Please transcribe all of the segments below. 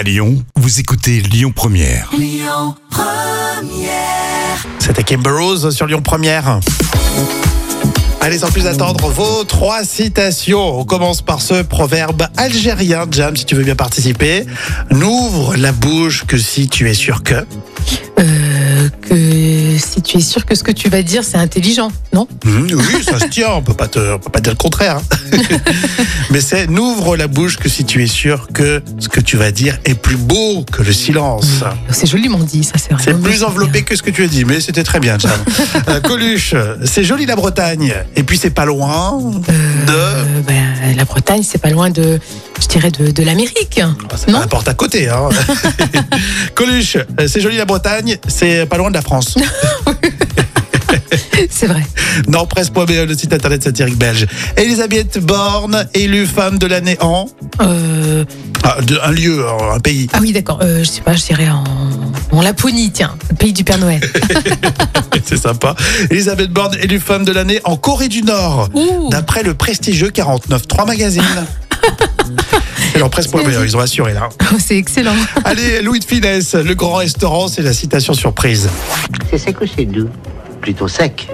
À Lyon, vous écoutez Lyon Première. C'était Kimber Rose sur Lyon Première. Allez, sans plus attendre, vos trois citations. On commence par ce proverbe algérien. Jam, si tu veux bien participer. N'ouvre la bouche que si tu es sûr que. Euh, tu es sûr que ce que tu vas dire, c'est intelligent, non? Mmh, oui, ça se tient. On peut pas te, on peut pas dire le contraire. hein. Mais c'est n'ouvre la bouche que si tu es sûr que ce que tu vas dire est plus beau que le silence. C'est joliment dit, ça, c'est vrai. C'est plus enveloppé que ce que tu as dit, mais c'était très bien, Jam. Euh, Coluche, c'est joli la Bretagne. Et puis c'est pas loin de. Euh, ben, la Bretagne, c'est pas loin de, je dirais, de, de l'Amérique. Ah, C'est Non? n'importe à côté. Hein. Coluche, euh, c'est joli la Bretagne, c'est pas loin de la France. C'est vrai. non, presse.be, le site internet satirique belge. Elisabeth Borne, élue femme de l'année en. Euh, Ah, de- un lieu, un pays. ah oui, d'accord. Euh, je sais pas, je dirais en, en Laponie, tiens, le pays du Père Noël. C'est sympa. Elisabeth Borne, élue femme de l'année en Corée du Nord. D'après le prestigieux 49.3 magazine. Presse.be, ils ont assuré là. c'est excellent. Allez, Louis de Finesse, le grand restaurant, c'est la citation surprise. C'est sec ou c'est doux Plutôt sec.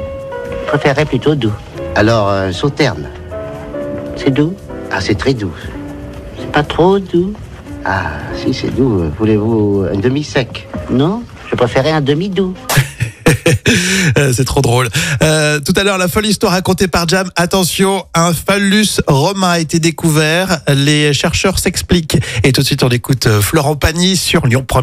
Je préférerais plutôt doux. Alors, euh, sauterne. C'est doux Ah, c'est très doux. C'est pas trop doux Ah, si, c'est doux. Voulez-vous un demi-sec? Non Je préférais un demi-doux. Euh, c'est trop drôle. Euh, tout à l'heure, la folle histoire racontée par Jam. Attention, un phallus romain a été découvert. Les chercheurs s'expliquent. Et tout de suite, on écoute Florent Pagny sur Lyon 1